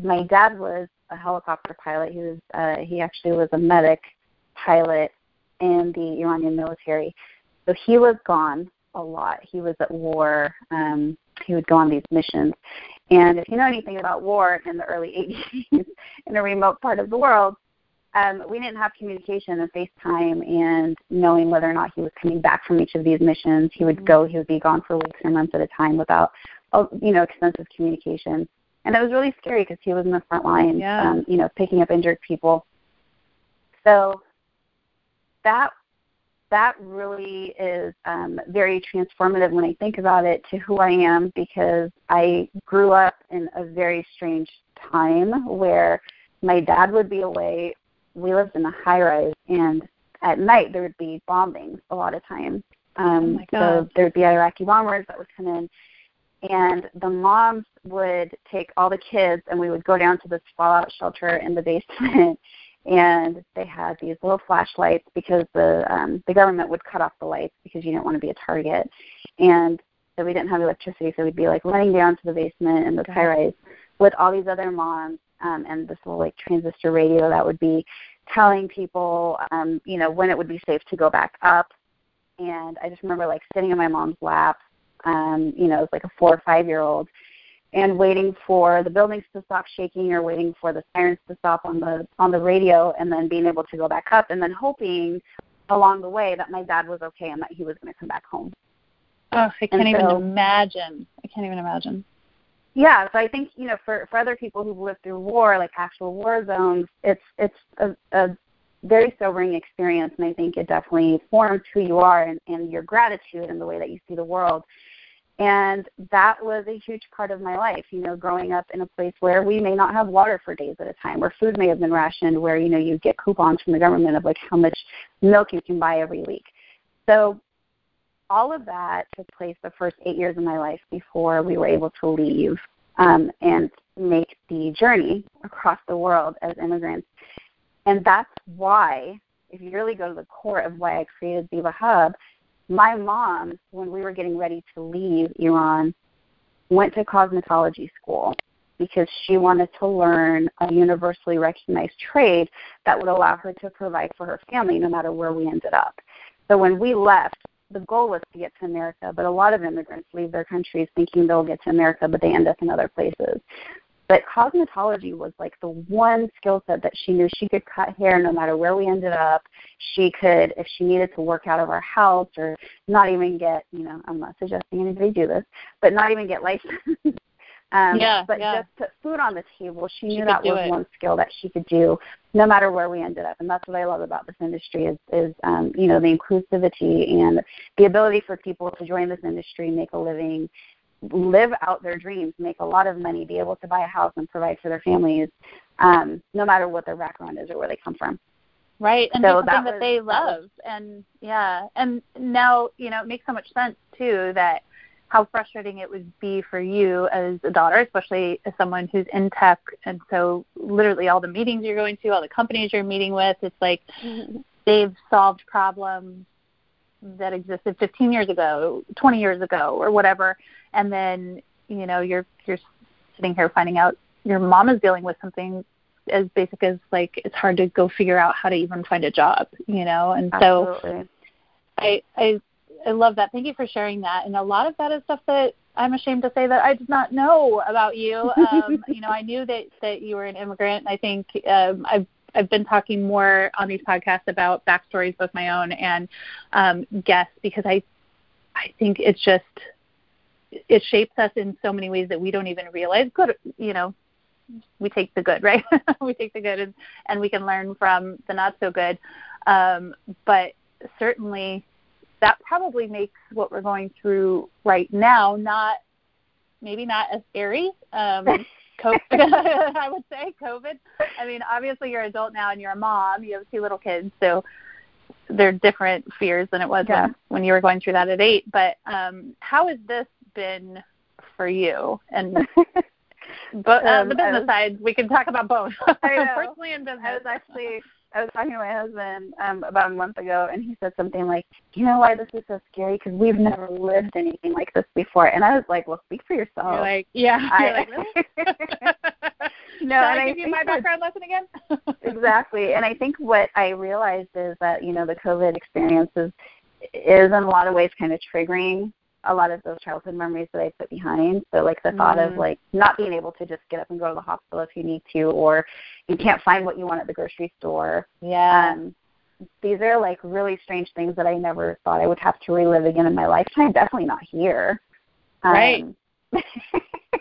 Speaker 4: my dad was a helicopter pilot. He was uh, he actually was a medic pilot in the Iranian military. So he was gone a lot. He was at war. Um, he would go on these missions. And if you know anything about war in the early [LAUGHS] 80s in a remote part of the world, um, we didn't have communication and FaceTime and knowing whether or not he was coming back from each of these missions. He would mm-hmm. go, he would be gone for weeks or months at a time without, uh, you know, extensive communication. And it was really scary because he was in the front line,
Speaker 3: yeah.
Speaker 4: um, you know, picking up injured people. So that that really is um, very transformative when I think about it to who I am because I grew up in a very strange time where my dad would be away. We lived in a high rise, and at night there would be bombings a lot of times. Um,
Speaker 3: oh so
Speaker 4: there would be Iraqi bombers that would come in, and the moms would take all the kids, and we would go down to this fallout shelter in the basement [LAUGHS] and they had these little flashlights because the um, the government would cut off the lights because you didn't want to be a target, and so we didn't have electricity, so we'd be like running down to the basement in the high rise with all these other moms um, and this little like transistor radio that would be telling people, um, you know, when it would be safe to go back up. And I just remember like sitting in my mom's lap, um, you know, it was like a four or five year old, and waiting for the buildings to stop shaking or waiting for the sirens to stop on the on the radio and then being able to go back up and then hoping along the way that my dad was okay and that he was going to come back home.
Speaker 3: Oh, I can't
Speaker 4: And
Speaker 3: even
Speaker 4: so-
Speaker 3: imagine. I can't even imagine.
Speaker 4: Yeah, so I think you know for for other people who've lived through war, like actual war zones, it's it's a, a very sobering experience, and I think it definitely forms who you are and, and your gratitude and the way that you see the world. And that was a huge part of my life, you know, growing up in a place where we may not have water for days at a time, where food may have been rationed, where, you know, you get coupons from the government of like how much milk you can buy every week. So all of that took place the first eight years of my life before we were able to leave um, and make the journey across the world as immigrants. And that's why, if you really go to the core of why I created Ziba Hub, my mom, when we were getting ready to leave Iran, went to cosmetology school because she wanted to learn a universally recognized trade that would allow her to provide for her family no matter where we ended up. So when we left, the goal was to get to America, but a lot of immigrants leave their countries thinking they'll get to America, but they end up in other places. But cosmetology was like the one skill set that she knew she could cut hair no matter where we ended up. She could, if she needed to work out of our house or not even get, you know, I'm not suggesting anybody do this, but not even get licensed. [LAUGHS] um,
Speaker 3: yeah,
Speaker 4: but
Speaker 3: yeah.
Speaker 4: just put food on the table. She knew
Speaker 3: She
Speaker 4: that was
Speaker 3: it.
Speaker 4: one skill that she could do no matter where we ended up. And that's what I love about this industry is, is um, you know, the inclusivity and the ability for people to join this industry, make a living, live out their dreams, make a lot of money, be able to buy a house and provide for their families, um, no matter what their background is or where they come from.
Speaker 3: right and
Speaker 4: So
Speaker 3: something
Speaker 4: that was-
Speaker 3: they
Speaker 4: that was-
Speaker 3: love and yeah and now you know it makes so much sense too that how frustrating it would be for you as a daughter especially as someone who's in tech. And so literally all the meetings you're going to all the companies you're meeting with it's like mm-hmm. they've solved problems that existed 15 years ago 20 years ago or whatever. And then you know you're you're sitting here finding out your mom is dealing with something as basic as like it's hard to go figure out how to even find a job, you know. And so I I I love that. Thank you for sharing that. And a lot of that is stuff that I'm ashamed to say that I did not know about you. [LAUGHS] Um, you know, I knew that that you were an immigrant. I think um, I've I've been talking more on these podcasts about backstories, both my own and um, guests, because I I think it's just it shapes us in so many ways that we don't even realize. Good, you know, we take the good, [LAUGHS] right? we take the good, and, and we can learn from the not so good. Um, but certainly, that probably makes what we're going through right now not maybe not as scary. Um, [LAUGHS] COVID, [LAUGHS] I would say COVID. I mean, obviously you're an adult now and you're a mom. You have two little kids, so they're different fears than it was
Speaker 4: Yeah.
Speaker 3: when, when you were going through that at eight. But um, how has this been for you? And [LAUGHS] but uh,
Speaker 4: Um,
Speaker 3: the business
Speaker 4: was-
Speaker 3: side, we can talk about both,
Speaker 4: I know.
Speaker 3: personally and business.
Speaker 4: I was actually I was talking to my husband um, about a month ago, and he said something like, "You know why this is so scary? Because we've never lived anything like this before." And I was like, "Well, speak for yourself."
Speaker 3: You're like, yeah. [LAUGHS] You're
Speaker 4: I-
Speaker 3: like, really? [LAUGHS]
Speaker 4: no,
Speaker 3: Shall
Speaker 4: and
Speaker 3: I
Speaker 4: I
Speaker 3: give you my
Speaker 4: that-
Speaker 3: background lesson again? [LAUGHS]
Speaker 4: exactly. And I think what I realized is that you know the COVID experience is is in a lot of ways kind of triggering a lot of those childhood memories that I put behind. So like the thought of
Speaker 3: Mm.
Speaker 4: like not being able to just get up and go to the hospital if you need to, or you can't find what you want at the grocery store.
Speaker 3: Yeah.
Speaker 4: Um, these are like really strange things that I never thought I would have to relive again in my lifetime. Definitely not here.
Speaker 3: Right.
Speaker 4: Um, [LAUGHS] 'cause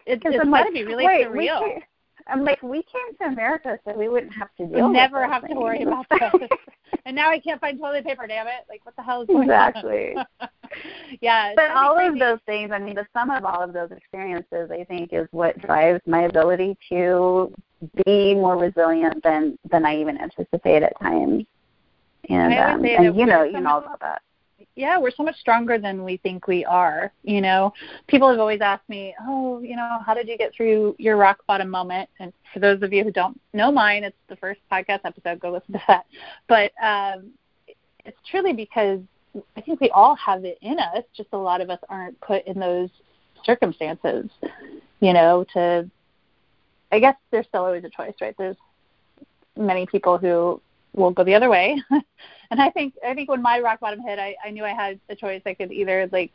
Speaker 3: it's
Speaker 4: I'm
Speaker 3: got
Speaker 4: like,
Speaker 3: to be really
Speaker 4: wait,
Speaker 3: surreal.
Speaker 4: came- I'm like, we came to America so we wouldn't have to deal with
Speaker 3: never have to worry about this. [LAUGHS] and now I can't find toilet paper, damn it. Like, what the hell is going
Speaker 4: Exactly.
Speaker 3: on? [LAUGHS] yeah.
Speaker 4: but all of those things, I mean, the sum of all of those experiences, I think, is what drives my ability to be more resilient than than I even anticipate at times. And um, and you know, you know about that.
Speaker 3: Yeah, we're so much stronger than we think we are. You know, people have always asked me, "Oh, you know, how did you get through your rock bottom moment?" And for those of you who don't know mine, it's the first podcast episode. Go listen to that. But um, it's truly because I think we all have it in us. Just a lot of us aren't put in those circumstances. You know, to I guess there's still always a choice, right? There's many people who will go the other way. [LAUGHS] and I think I think when my rock bottom hit, I, I knew I had a choice. I could either like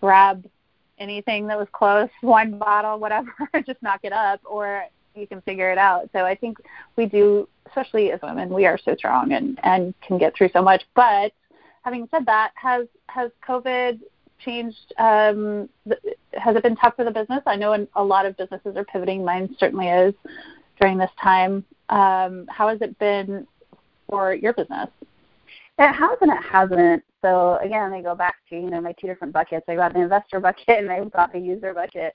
Speaker 3: grab anything that was close, wine bottle, whatever, [LAUGHS] just knock it up, or you can figure it out. So I think we do, especially as women, we are so strong and and can get through so much. But having said that, has has COVID changed? Um, th- has it been tough for the business? I know in, a lot of businesses are pivoting. Mine certainly is during this time. Um, how has it been for your business?
Speaker 4: It has and it hasn't. So again, I go back to you know my two different buckets. I got the investor bucket [LAUGHS] and I got the user bucket.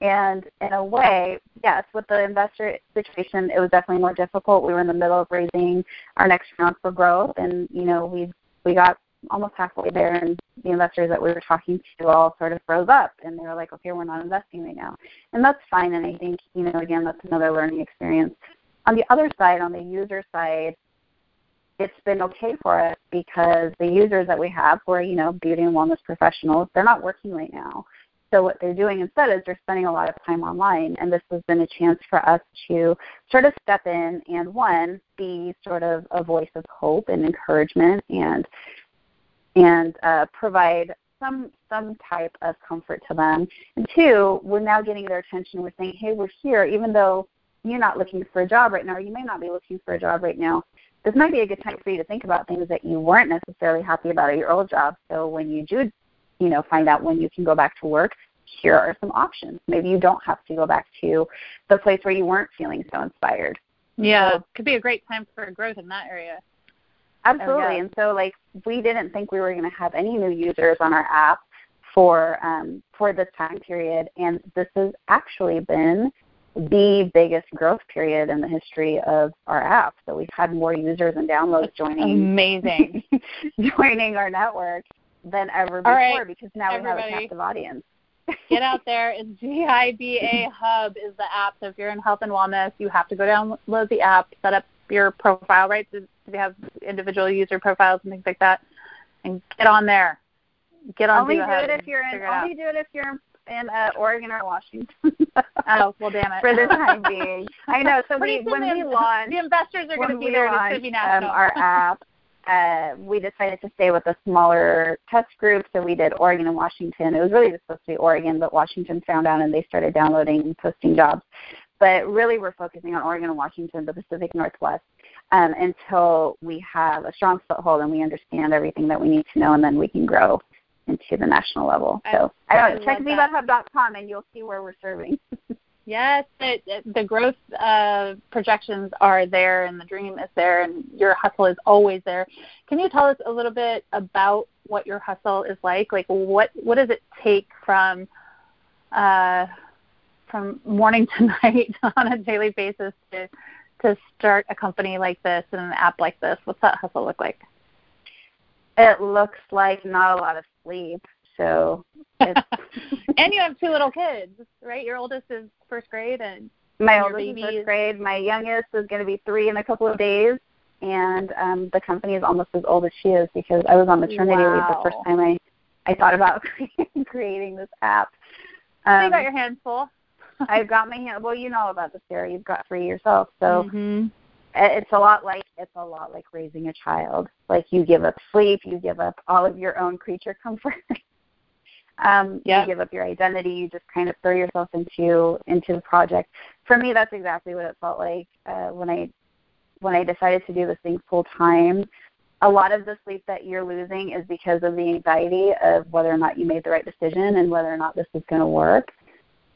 Speaker 4: And in a way, yes, with the investor situation, it was definitely more difficult. We were in the middle of raising our next round for growth, and you know we we got almost halfway there, and the investors that we were talking to all sort of froze up, and they were like, "Okay, we're not investing right now," and that's fine. And I think you know again, that's another learning experience. On the other side, on the user side, it's been okay for us because the users that we have who are, you know, beauty and wellness professionals, they're not working right now. So what they're doing instead is they're spending a lot of time online and this has been a chance for us to sort of step in and one, be sort of a voice of hope and encouragement and and uh, provide some some type of comfort to them. And two, we're now getting their attention. We're saying, hey, we're here, even though you're not looking for a job right now, or you may not be looking for a job right now. This might be a good time for you to think about things that you weren't necessarily happy about at your old job. So when you do, you know, find out when you can go back to work, here are some options. Maybe you don't have to go back to the place where you weren't feeling so inspired.
Speaker 3: Yeah, so, could be a great time for growth in that area.
Speaker 4: Absolutely. And so like we didn't think we were going to have any new users on our app for um, for this time period, and this has actually been the biggest growth period in the history of our app. So we've had more users and downloads joining
Speaker 3: amazing [LAUGHS]
Speaker 4: joining our network than ever before right, because now everybody. we have a captive audience.
Speaker 3: Get out [LAUGHS] there. It's Ziba Hub is the app. So if you're in health and wellness, you have to go download the app, set up your profile, right? So we have individual user profiles and things like that, and get on there. Get on.
Speaker 4: Only do it if you're in. Only do it if you're in uh, Oregon or Washington. [LAUGHS]
Speaker 3: oh well, damn it.
Speaker 4: For the time being, I know. So we, when we launched,
Speaker 3: the investors are going to be there. Launched,
Speaker 4: to be national. Um, our app. Uh, we decided to stay with a smaller test group, so we did Oregon and Washington. It was really just supposed to be Oregon, but Washington found out and they started downloading and posting jobs. But really, we're focusing on Oregon and Washington, the Pacific Northwest, um, until we have a strong foothold and we understand everything that we need to know, and then we can grow into the national level. So I, I check zibahub.com and you'll see where we're serving. [LAUGHS]
Speaker 3: yes, it, the growth uh, projections are there, and the dream is there, and your hustle is always there. Can you tell us a little bit about what your hustle is like? Like, what what does it take from uh, from morning to [LAUGHS] night on a daily basis to to start a company like this and an app like this? What's that hustle look like?
Speaker 4: It looks like not a lot of sleep. So [LAUGHS]
Speaker 3: and you have two little kids, right? Your oldest is first grade and
Speaker 4: my oldest is first grade. My youngest is going to be three in a couple of days, and um, the company is almost as old as she is because I was on maternity
Speaker 3: wow.
Speaker 4: leave the first time I I thought about [LAUGHS] creating this app.
Speaker 3: Um, so you got um, your hands full.
Speaker 4: I've got my hand. Well, you know about this, Sarah. You've got three yourself, so
Speaker 3: mm-hmm.
Speaker 4: It's a lot like it's a lot like raising a child. Like you give up sleep, you give up all of your own creature [LAUGHS] comfort. um,
Speaker 3: yep.
Speaker 4: You give up your identity. You just kind of throw yourself into into the project. For me, that's exactly what it felt like uh, when I when I decided to do this thing full time. A lot of the sleep that you're losing is because of the anxiety of whether or not you made the right decision and whether or not this is going to work.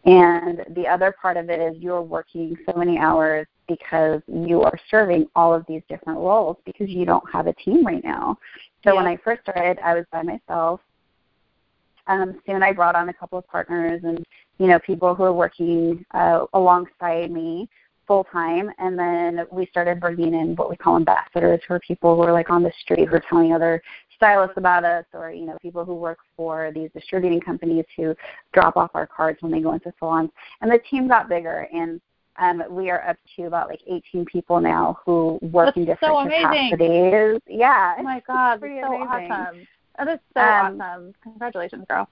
Speaker 4: And the other part of it is you're working so many hours because you are serving all of these different roles because you don't have a team right now. So yeah. when I first started, I was by myself. Um, soon I brought on a couple of partners and you know people who are working uh, alongside me full time, and then we started bringing in what we call ambassadors, who are people who are like on the street who are telling other stylists about us or you know people who work for these distributing companies who drop off our cards when they go into salons and the team got bigger and um, we are up to about like 18 people now who work
Speaker 3: that's
Speaker 4: in different
Speaker 3: so
Speaker 4: capacities. Yeah.
Speaker 3: Oh my God, that's so amazing. awesome. That is so um, awesome. Congratulations, girl.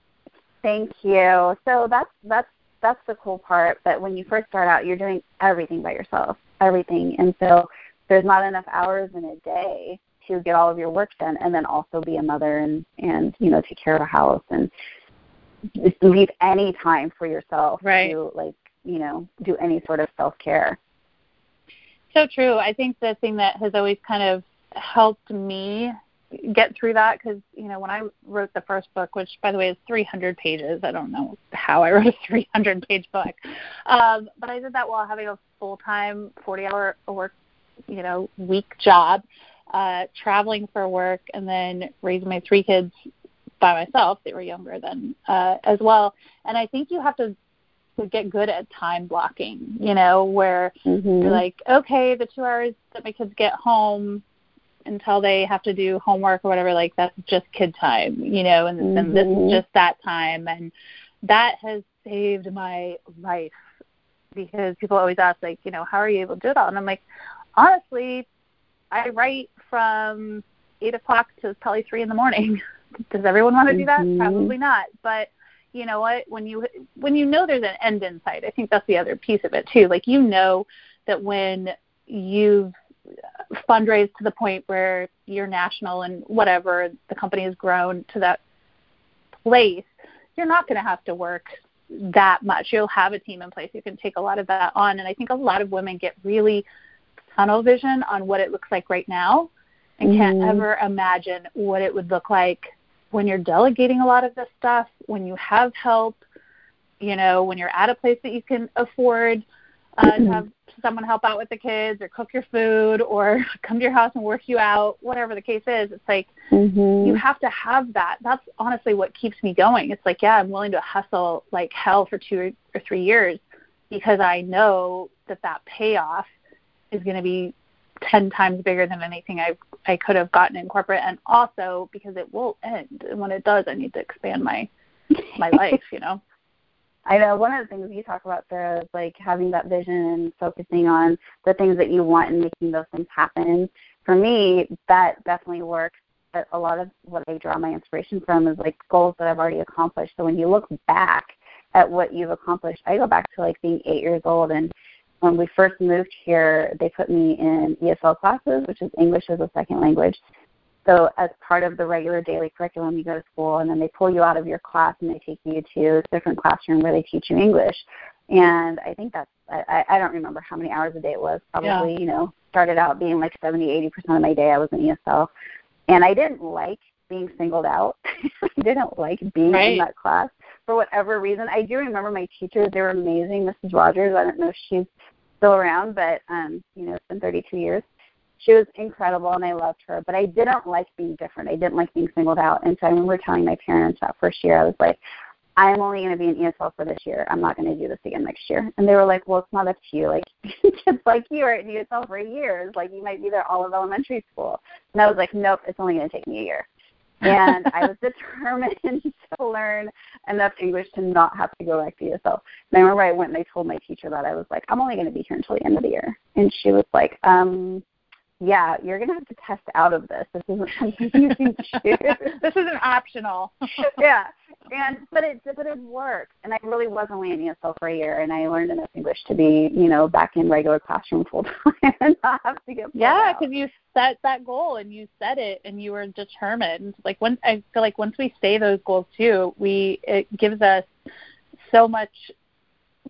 Speaker 4: Thank you. So that's that's that's the cool part. But when you first start out, you're doing everything by yourself, everything, and so there's not enough hours in a day to get all of your work done and then also be a mother and and you know take care of a house and leave any time for yourself
Speaker 3: right.
Speaker 4: to like you know do any sort of self care
Speaker 3: so true i think the thing that has always kind of helped me get through that because you know when i wrote the first book which by the way is 300 pages i don't know how i [LAUGHS] wrote a 300 page book um, but i did that while having a full time 40 hour work you know week job uh, traveling for work and then raising my three kids by myself. They were younger then uh, as well. And I think you have to to get good at time blocking, you know, where
Speaker 4: mm-hmm.
Speaker 3: you're like, okay, the two hours that my kids get home until they have to do homework or whatever, like that's just kid time, you know, and, mm-hmm. and this is mm-hmm. just that time. And that has saved my life because people always ask, like, you know, how are you able to do it all? And I'm like, honestly, I write from eight o'clock to probably three in the morning. [LAUGHS] Does everyone want to do that?
Speaker 4: Mm-hmm.
Speaker 3: Probably not. But you know what? When you when you know there's an end in sight, I think that's the other piece of it too. Like you know that when you've fundraise to the point where you're national and whatever the company has grown to that place, you're not going to have to work that much. You'll have a team in place. You can take a lot of that on. And I think a lot of women get really tunnel vision on what it looks like right now and mm-hmm. can't ever imagine what it would look like when you're delegating a lot of this stuff, when you have help, you know, when you're at a place that you can afford uh, to have someone help out with the kids or cook your food or [LAUGHS] come to your house and work you out, whatever the case is. It's like mm-hmm. you have to have that. That's honestly what keeps me going. It's like, yeah, I'm willing to hustle like hell for two or three years because I know that that payoff is going to be 10 times bigger than anything I I could have gotten in corporate and also because it will end and when it does I need to expand my my [LAUGHS] life, you know.
Speaker 4: I know one of the things you talk about, Sarah, is like having that vision and focusing on the things that you want and making those things happen. For me, that definitely works. But a lot of what I draw my inspiration from is like goals that I've already accomplished. So when you look back at what you've accomplished, I go back to like being eight years old and when we first moved here, they put me in ESL classes, which is English as a second language. So as part of the regular daily curriculum, you go to school and then they pull you out of your class and they take you to a different classroom where they teach you English. And I think that's I, I don't remember how many hours a day it was. Probably, yeah. you know, started out being like seventy, eighty percent of my day I was in ESL. And I didn't like being singled out. [LAUGHS] I didn't like being right. in that class for whatever reason. I do remember my teachers, they were amazing. Mrs. Rogers, I don't know if she's still around, but um, you know, it's been 32 years she was incredible and I loved her, but I didn't like being different. I didn't like being singled out. And so I remember telling my parents that first year, I was like, I'm only going to be an ESL for this year. I'm not going to do this again next year. And they were like, well, it's not up to you. Like, [LAUGHS] kids like you are at ESL for years. Like, you might be there all of elementary school. And I was like, nope, it's only going to take me a year. And I was determined [LAUGHS] to learn enough English to not have to go back to ESL. And I remember I went and I told my teacher that I was like, I'm only going to be here until the end of the year. And she was like, um, yeah, you're gonna have to test out of this. This isn't something you can choose.
Speaker 3: this isn't optional. [LAUGHS]
Speaker 4: yeah, and but it but it worked, and I really was only in ESL for a year, and I learned enough English to be you know back in regular classroom full time [LAUGHS] and not have to get
Speaker 3: yeah because you set that goal and you set it and you were determined. Like when I feel like once we say those goals too, we it gives us so much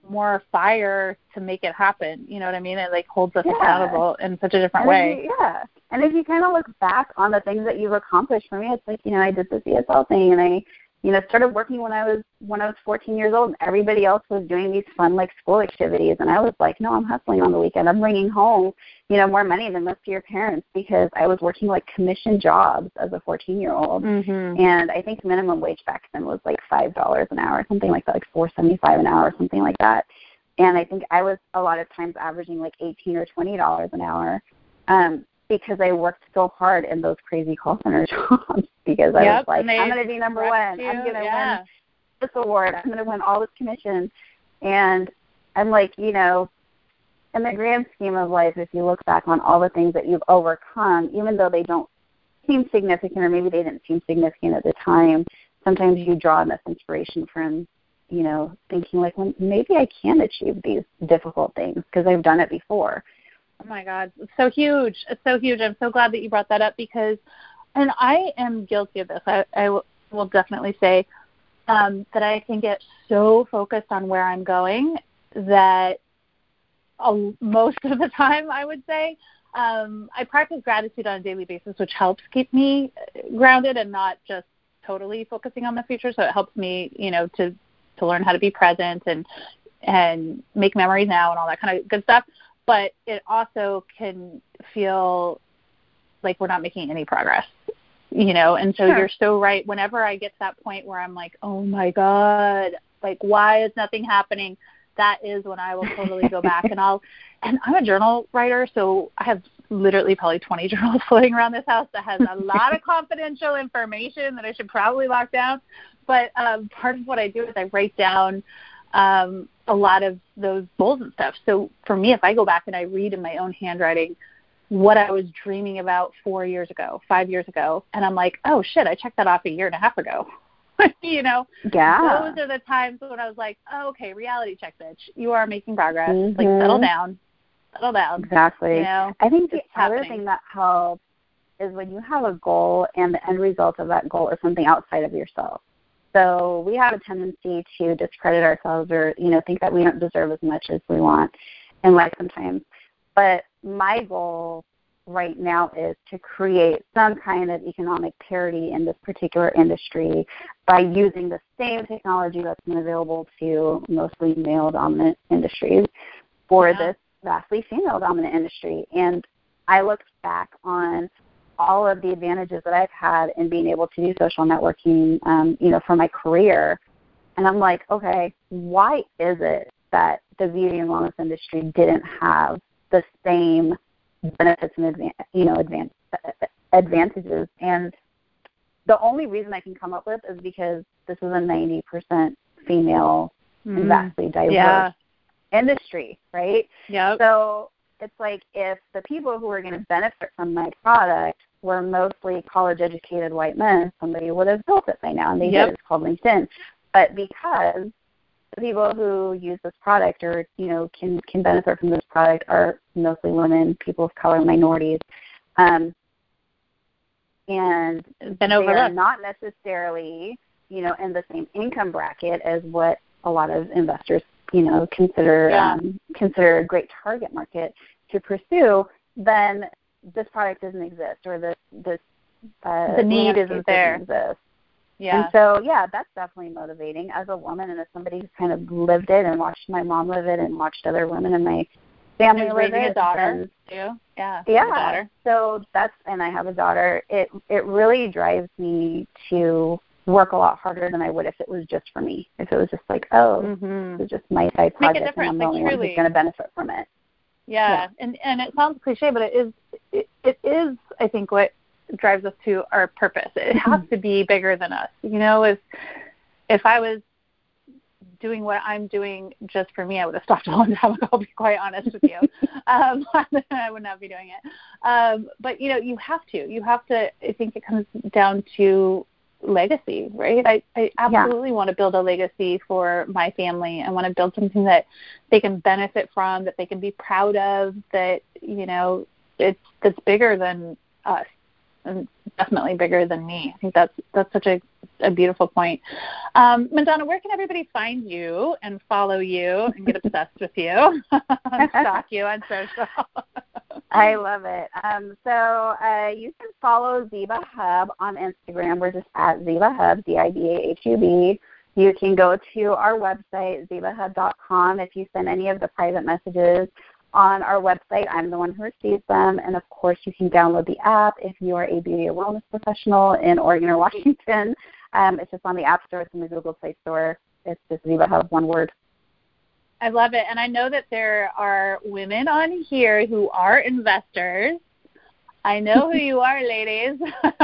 Speaker 3: more fire to make it happen. You know what I mean? It like holds us yeah. accountable in such a different
Speaker 4: and
Speaker 3: way.
Speaker 4: Yeah. And if you kind of look back on the things that you've accomplished, for me, it's like you know I did this ESL thing and I you know, started working when I was when I was 14 years old, and everybody else was doing these fun like school activities, and I was like, no, I'm hustling on the weekend. I'm bringing home, you know, more money than most of your parents because I was working like commission jobs as a 14 year old, mm-hmm. and I think minimum wage back then was like five dollars an hour, something like that, like 4.75 an hour, something like that. And I think I was a lot of times averaging like 18 or 20 dollars an hour. Um, because I worked so hard in those crazy call center [LAUGHS] jobs because I was like, I'm going to be number one.
Speaker 3: You.
Speaker 4: I'm going to
Speaker 3: yeah.
Speaker 4: win this award. I'm going to win all this commission. And I'm like, you know, in the grand scheme of life, if you look back on all the things that you've overcome, even though they don't seem significant or maybe they didn't seem significant at the time, sometimes you draw enough inspiration from, you know, thinking like, well, maybe I can achieve these difficult things because I've done it before.
Speaker 3: Oh my God, it's so huge! It's so huge. I'm so glad that you brought that up because, and I am guilty of this. I, I will definitely say um, that I can get so focused on where I'm going that uh, most of the [LAUGHS] time, I would say, um, I practice gratitude on a daily basis, which helps keep me grounded and not just totally focusing on the future. So it helps me, you know, to to learn how to be present and and make memories now and all that kind of good stuff but it also can feel like we're not making any progress you know? And so sure. you're so right. Whenever i get to that point where i'm like oh my god like why is nothing happening? That is when i will totally go back and i'll [LAUGHS] and i'm a journal writer so i have literally probably 20 [LAUGHS] journals floating around this house that has a lot of [LAUGHS] confidential information that i should probably lock down. But um part of what i do is i write down um a lot of those goals and stuff. So for me, if I go back and I read in my own handwriting what I was dreaming about four years ago, five years ago, and I'm like, oh shit, I checked that off a year and a half ago. [LAUGHS] you know,
Speaker 4: yeah.
Speaker 3: Those are the times when I was like, oh, okay, reality check, bitch. You are making progress. Mm-hmm. Like settle down. settle down.
Speaker 4: Exactly.
Speaker 3: You know,
Speaker 4: I think the
Speaker 3: it's
Speaker 4: other thing that helps is when you have a goal and the end result of that goal is something outside of yourself. So we have a tendency to discredit ourselves or, you know, think that we don't deserve as much as we want in life sometimes. But my goal right now is to create some kind of economic parity in this particular industry by using the same technology that's been available to mostly male dominant industries for
Speaker 3: Yeah.
Speaker 4: this vastly female dominant industry. And I looked back on all of the advantages that I've had in being able to do social networking, um, you know, for my career. And I'm like, okay, why is it that the beauty and wellness industry didn't have the same benefits and advan- you know advan- advantages? And the only reason I can come up with is because this is a 90% female and vastly diverse
Speaker 3: Mm-hmm. Yeah.
Speaker 4: industry, right?
Speaker 3: Yep.
Speaker 4: So it's like if the people who are going to benefit from my product were mostly college educated white men, somebody would have built it by now and they
Speaker 3: Yep.
Speaker 4: did. It's called LinkedIn. But because the people who use this product or, you know, can can benefit from this product are mostly women, people of color, minorities. Um and
Speaker 3: Been
Speaker 4: they are not necessarily, you know, in the same income bracket as what a lot of investors, you know, consider
Speaker 3: Yeah.
Speaker 4: um, consider a great target market to pursue, then this product doesn't exist or this this uh,
Speaker 3: The need isn't there.
Speaker 4: exist.
Speaker 3: Yeah.
Speaker 4: And so, yeah, that's definitely motivating as a woman and as somebody who's kind of lived it and watched my mom live it and watched other women in my family live
Speaker 3: raising
Speaker 4: it.
Speaker 3: a daughter
Speaker 4: then-
Speaker 3: too. Yeah.
Speaker 4: yeah. So that's and I have a daughter. It it really drives me to work a lot harder than I would if it was just for me. If it was just like, oh,
Speaker 3: Mm-hmm.
Speaker 4: is just my side project and I'm the
Speaker 3: like
Speaker 4: only one who's going to benefit from it.
Speaker 3: Yeah.
Speaker 4: Yeah.
Speaker 3: and and it sounds cliche, but it is it, it is I think what drives us to our purpose. It has to be bigger than us. You know, if if I was doing what I'm doing just for me, I would have stopped a long time ago. [LAUGHS] I'll be quite honest with you. [LAUGHS] um, [LAUGHS] I would not be doing it. Um, but you know, you have to. You have to. I think it comes down to legacy, right? I, I absolutely want to build a legacy for my family. I want to build something that they can benefit from, that they can be proud of, that you know, it's that's bigger than us, definitely bigger than me. I think that's that's such a a beautiful point. Um, Mandana, where can everybody find you and follow you and get obsessed with you [LAUGHS] stalk you on social? [LAUGHS]
Speaker 4: I love it. Um, so uh, you can follow Ziba Hub on Instagram. We're just at Ziba Hub, Z-I-B-A-H-U-B. You can go to our website, zibahub.com. If you send any of the private messages on our website, I'm the one who receives them. And of course, you can download the app if you are a beauty or wellness professional in Oregon or [LAUGHS] Washington. Um, it's just on the App Store. It's in the Google Play Store. It's just Ziba Hub, one word.
Speaker 3: I love it. And I know that there are women on here who are investors. I know who [LAUGHS] you are, ladies. [LAUGHS]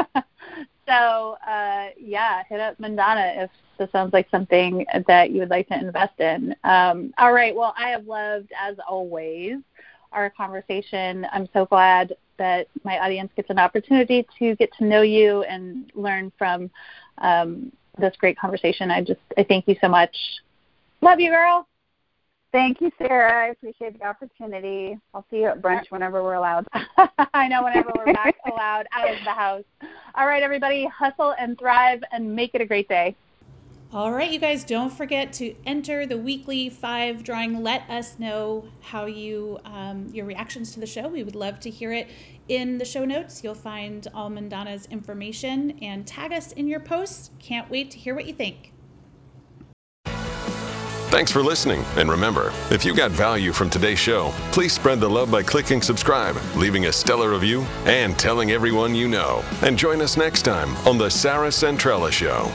Speaker 3: so, uh, yeah, hit up Mandana if this sounds like something that you would like to invest in. Um, all right. Well, I have loved, as always, our conversation. I'm so glad that my audience gets an opportunity to get to know you and learn from um, this great conversation. I just, I thank you so much. Love you, girl.
Speaker 4: Thank you, Sarah. I appreciate the opportunity. I'll see you at brunch whenever we're allowed. [LAUGHS]
Speaker 3: I know whenever we're back [LAUGHS] allowed out of the house. All right, everybody, hustle and thrive and make it a great day.
Speaker 2: All right, you guys, don't forget to enter the weekly five drawing. Let us know how you um, your reactions to the show. We would love to hear it in the show notes. You'll find all Mandana's information and tag us in your posts. Can't wait to hear what you think.
Speaker 1: Thanks for listening. And remember, if you got value from today's show, please spread the love by clicking subscribe, leaving a stellar review, and telling everyone you know. And join us next time on The Sarah Centrella Show.